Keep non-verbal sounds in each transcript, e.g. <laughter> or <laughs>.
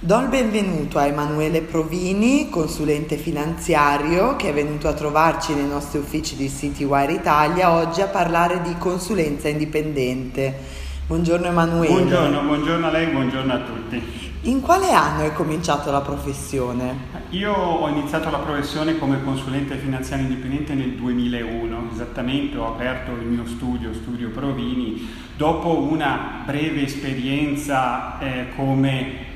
Do il benvenuto a Emanuele Provini, consulente finanziario, che è venuto a trovarci nei nostri uffici di Citywire Italia oggi a parlare di consulenza indipendente. Buongiorno Emanuele. Buongiorno, buongiorno a lei, buongiorno a tutti. In quale anno hai cominciato la professione? Io ho iniziato la professione come consulente finanziario indipendente nel 2001, esattamente ho aperto il mio studio, Studio Provini, dopo una breve esperienza eh, come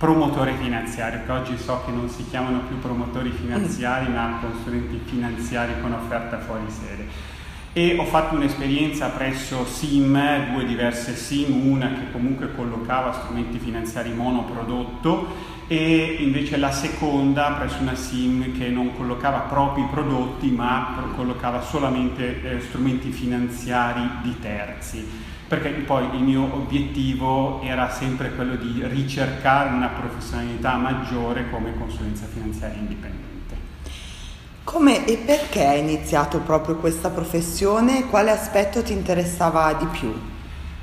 promotore finanziario, che oggi so che non si chiamano più promotori finanziari, mm. ma consulenti finanziari con offerta fuori sede. E ho fatto un'esperienza presso SIM, due diverse SIM, una che comunque collocava strumenti finanziari monoprodotto e invece la seconda presso una SIM che non collocava propri prodotti ma collocava solamente eh, strumenti finanziari di terzi perché poi il mio obiettivo era sempre quello di ricercare una professionalità maggiore come consulenza finanziaria indipendente. Come e perché hai iniziato proprio questa professione? Quale aspetto ti interessava di più?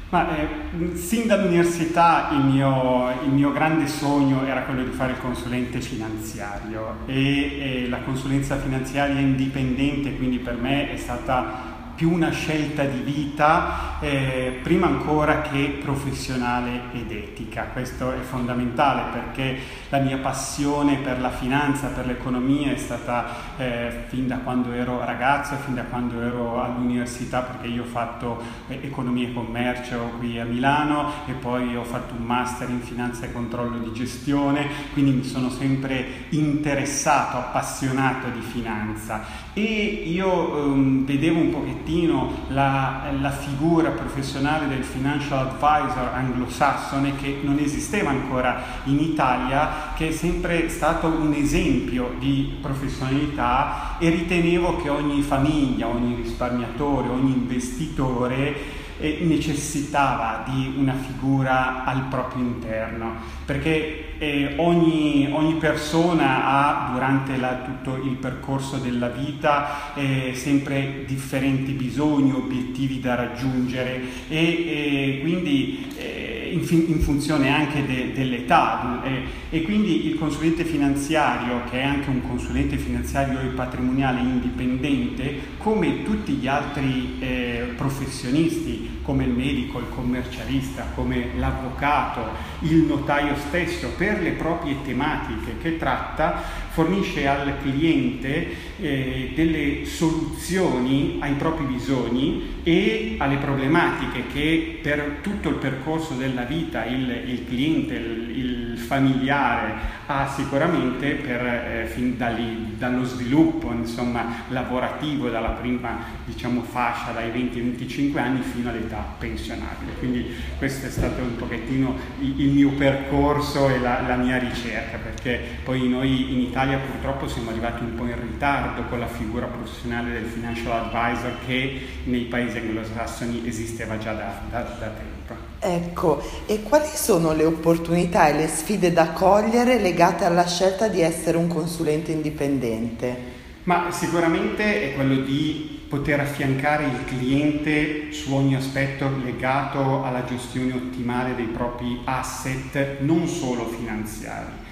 Ma, eh, sin dall'università il mio, il mio, grande sogno era quello di fare il consulente finanziario e, e la consulenza finanziaria indipendente quindi per me è stata più una scelta di vita eh, prima ancora che professionale ed etica. Questo è fondamentale perché la mia passione per la finanza, per l'economia è stata eh, fin da quando ero ragazzo, fin da quando ero all'università perché io ho fatto eh, economia e commercio qui a Milano e poi ho fatto un master in finanza e controllo di gestione, quindi mi sono sempre interessato, appassionato di finanza e io ehm, vedevo un pochettino pochettino la, la, figura professionale del financial advisor anglosassone che non esisteva ancora in Italia, che è sempre stato un esempio di professionalità e ritenevo che ogni famiglia, ogni risparmiatore, ogni investitore eh, necessitava di una figura al proprio interno, perché eh, ogni, ogni, persona ha durante la, tutto il percorso della vita eh, sempre differenti bisogni, obiettivi da raggiungere e quindi eh, in, in, funzione anche de, dell'età. Eh, e quindi il consulente finanziario che è anche un consulente finanziario e patrimoniale indipendente come tutti gli altri eh, professionisti come il medico, il commercialista, come l'avvocato, il notaio stesso, per le proprie tematiche che tratta, fornisce al cliente eh, delle soluzioni ai propri bisogni e alle problematiche che per tutto il percorso della vita il, il cliente, il, il, familiare ha sicuramente per, eh, fin dall'i, dallo sviluppo insomma, lavorativo, dalla prima diciamo, fascia, dai 20-25 anni fino all'età pensionabile. Quindi questo è stato un pochettino il, il mio percorso e la, la mia ricerca, perché poi noi in Italia Italia purtroppo siamo arrivati un po' in ritardo con la figura professionale del financial advisor che nei paesi anglosassoni esisteva già da, da, da tempo. Ecco, e quali sono le opportunità e le sfide da cogliere legate alla scelta di essere un consulente indipendente? Ma sicuramente è quello di poter affiancare il cliente su ogni aspetto legato alla gestione ottimale dei propri asset, non solo finanziari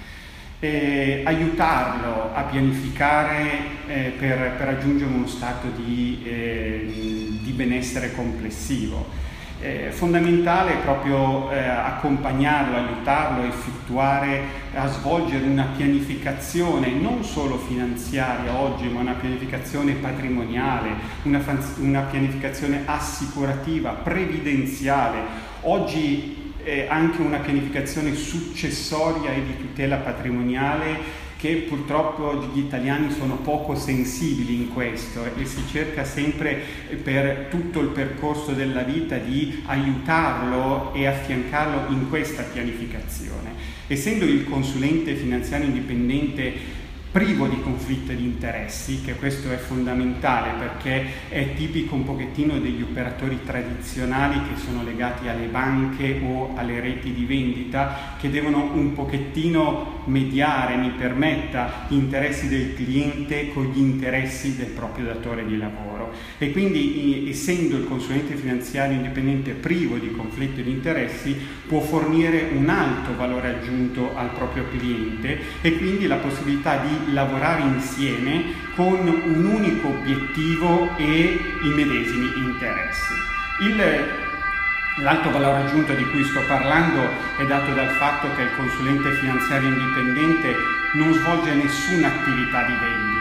eh, aiutarlo a pianificare eh, per, per, raggiungere uno stato di, eh, di benessere complessivo. È fondamentale proprio eh, accompagnarlo, aiutarlo a effettuare, a svolgere una pianificazione non solo finanziaria oggi, ma una pianificazione patrimoniale, una, una pianificazione assicurativa, previdenziale. Oggi eh, anche una pianificazione successoria e di tutela patrimoniale che purtroppo gli italiani sono poco sensibili in questo e si cerca sempre per tutto il percorso della vita di aiutarlo e affiancarlo in questa pianificazione. Essendo il consulente finanziario indipendente privo di conflitto di interessi, che questo è fondamentale perché è tipico un pochettino degli operatori tradizionali che sono legati alle banche o alle reti di vendita, che devono un pochettino mediare, mi permetta, gli interessi del cliente con gli interessi del proprio datore di lavoro lavoro e quindi essendo il consulente finanziario indipendente privo di conflitto di interessi può fornire un alto valore aggiunto al proprio cliente e quindi la possibilità di lavorare insieme con un unico obiettivo e i medesimi interessi. Il L'alto valore aggiunto di cui sto parlando è dato dal fatto che il consulente finanziario indipendente non svolge nessuna attività di vendita,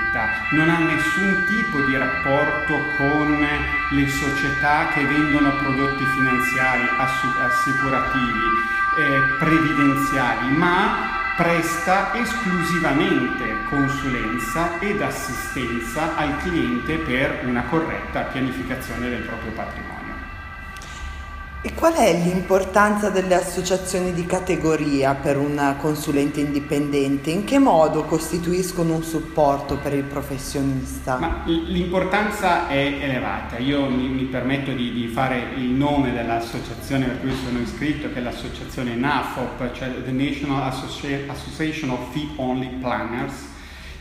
non ha nessun tipo di rapporto con le società che vendono prodotti finanziari, assicurativi, eh, previdenziali, ma presta esclusivamente consulenza ed assistenza al cliente per una corretta pianificazione del proprio patrimonio. E qual è l'importanza delle associazioni di categoria per un consulente indipendente? In che modo costituiscono un supporto per il professionista? Ma l'importanza è elevata. Io mi, mi permetto di, di, fare il nome dell'associazione per cui sono iscritto, che è l'associazione NAFOP, cioè The National Associ- Association of Fee Only Planners,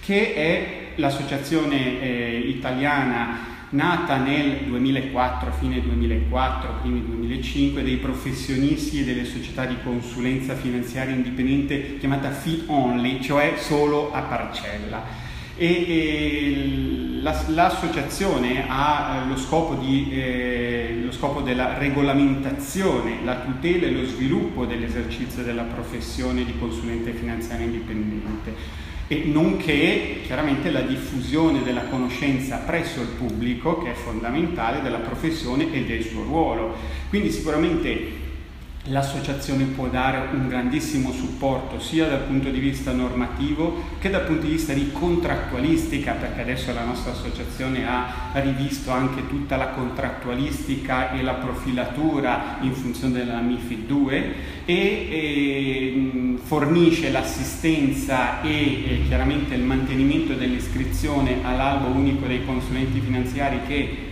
che è l'associazione eh, italiana nata nel 2004, fine 2004, primi 2005, dei professionisti e delle società di consulenza finanziaria indipendente chiamata Fee Only, cioè solo a parcella. E, e la, l'associazione ha eh, lo scopo, di, eh, lo scopo della regolamentazione, la tutela e lo sviluppo dell'esercizio della professione di consulente finanziario indipendente e nonché chiaramente la diffusione della conoscenza presso il pubblico che è fondamentale della professione e del suo ruolo. Quindi sicuramente L'associazione può dare un grandissimo supporto sia dal punto di vista normativo che dal punto di vista di contrattualistica, perché adesso la nostra associazione ha rivisto anche tutta la contrattualistica e la profilatura in funzione della MIFID 2 e, e fornisce l'assistenza e, e chiaramente il mantenimento dell'iscrizione all'albo unico dei consulenti finanziari che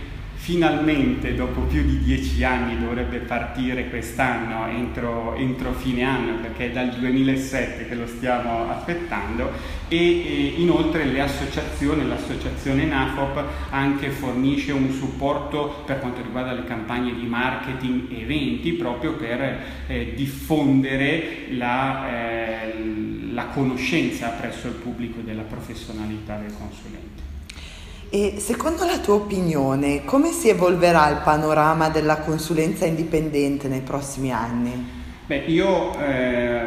finalmente dopo più di dieci anni dovrebbe partire quest'anno entro, entro, fine anno perché è dal 2007 che lo stiamo aspettando e, e inoltre le associazioni, l'associazione NAFOP anche fornisce un supporto per quanto riguarda le campagne di marketing e eventi proprio per eh, diffondere la, eh, la conoscenza presso il pubblico della professionalità del consulente. E secondo la tua opinione, come si evolverà il panorama della consulenza indipendente nei prossimi anni? Beh, io eh,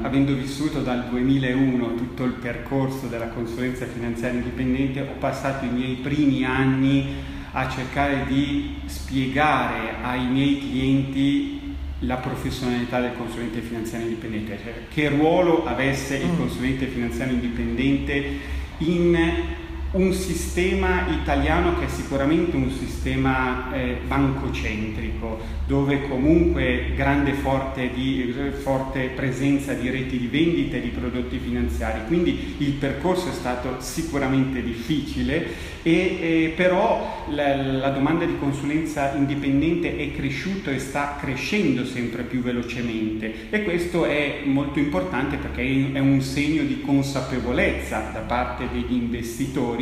avendo vissuto dal 2001 tutto il percorso della consulenza finanziaria indipendente, ho passato i miei primi anni a cercare di spiegare ai miei clienti la professionalità del consulente finanziario indipendente, cioè che ruolo avesse il mm. consulente finanziario indipendente in un sistema italiano che è sicuramente un sistema eh, bancocentrico, dove comunque grande forte, di, forte, presenza di reti di vendita e di prodotti finanziari, quindi il percorso è stato sicuramente difficile, e, e però la, la, domanda di consulenza indipendente è cresciuta e sta crescendo sempre più velocemente. E questo è molto importante perché è un segno di consapevolezza da parte degli investitori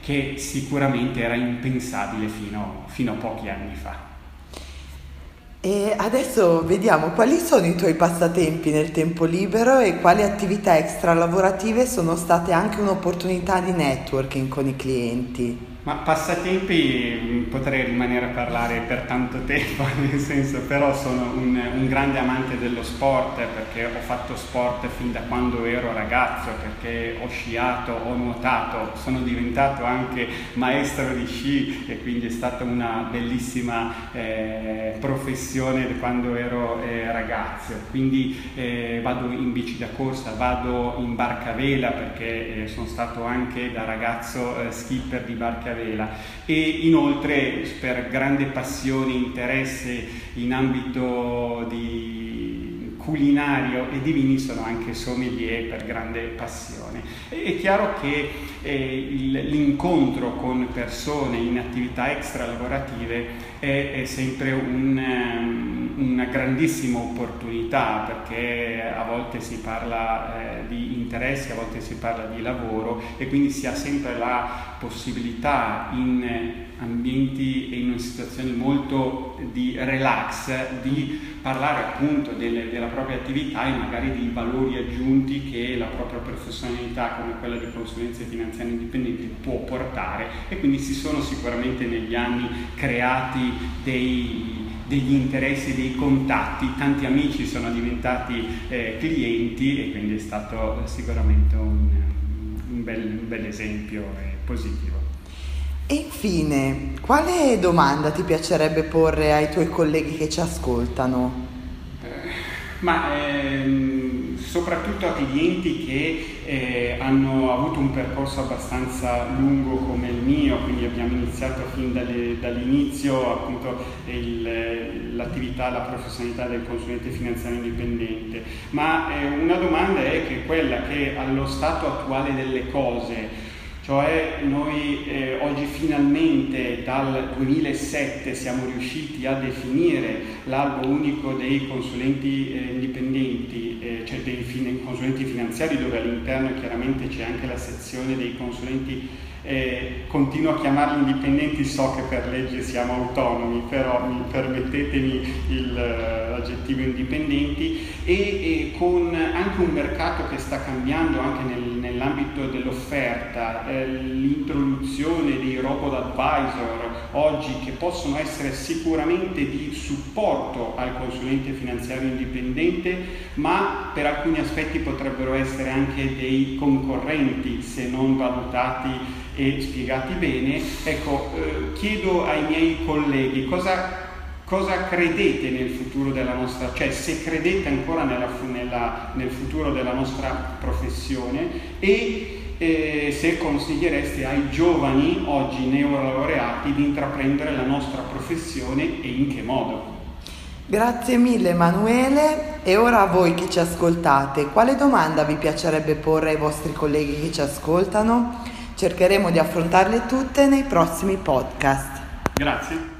che sicuramente era impensabile fino, fino a pochi anni fa. E adesso vediamo quali sono i tuoi passatempi nel tempo libero e quali attività extra lavorative sono state anche un'opportunità di networking con i clienti. Ma passatempi mm, potrei rimanere a parlare per tanto tempo, <laughs> nel senso, però sono un, un, grande amante dello sport perché ho fatto sport fin da quando ero ragazzo, perché ho sciato, ho nuotato, sono diventato anche maestro di sci e quindi è stata una bellissima eh, professione quando ero eh, ragazzo. Quindi eh, vado in bici da corsa, vado in barca vela perché eh, sono stato anche da ragazzo eh, skipper di barca vela vela e inoltre per grande passione e interesse in ambito di culinario e di vini sono anche sommelier per grande passione. È chiaro che eh, l'incontro con persone in attività extra lavorative è, è sempre un, um, una grandissima opportunità perché a volte si parla eh, di interessi, a volte si parla di lavoro e quindi si ha sempre la possibilità in ambienti e in situazioni molto di relax, di parlare appunto delle, della propria attività e magari dei valori aggiunti che la propria professionalità come quella di consulenze finanziarie indipendenti può portare e quindi si sono sicuramente negli anni creati dei degli interessi, dei contatti, tanti amici sono diventati eh, clienti e quindi è stato sicuramente un, un, bel, un bel esempio eh, positivo. E infine, quale domanda ti piacerebbe porre ai tuoi colleghi che ci ascoltano? Eh, ma ehm, soprattutto a clienti che eh, hanno avuto un percorso abbastanza lungo come il mio, quindi abbiamo iniziato fin dalle, dall'inizio appunto il, l'attività, la professionalità del consulente finanziario indipendente, ma eh, una domanda è che quella che allo stato attuale delle cose cioè noi eh, oggi finalmente dal 2007 siamo riusciti a definire l'albo unico dei consulenti eh, indipendenti, eh, cioè dei fin- consulenti finanziari dove all'interno chiaramente c'è anche la sezione dei consulenti eh, continuo a chiamarli indipendenti, so che per legge siamo autonomi, però mi permettetemi il, l'aggettivo indipendenti, e, e, con anche un mercato che sta cambiando anche nel, nell'ambito dell'offerta, eh, l'introduzione di robot advisor oggi che possono essere sicuramente di supporto al consulente finanziario indipendente, ma per alcuni aspetti potrebbero essere anche dei concorrenti se non valutati e spiegati bene, ecco, eh, chiedo ai miei colleghi cosa, cosa, credete nel futuro della nostra, cioè se credete ancora nella, nella, nel futuro della nostra professione e eh, se consigliereste ai giovani oggi neolaureati di intraprendere la nostra professione e in che modo. Grazie mille Emanuele e ora a voi che ci ascoltate, quale domanda vi piacerebbe porre ai vostri colleghi che ci ascoltano? Cercheremo di affrontarle tutte nei prossimi podcast. Grazie.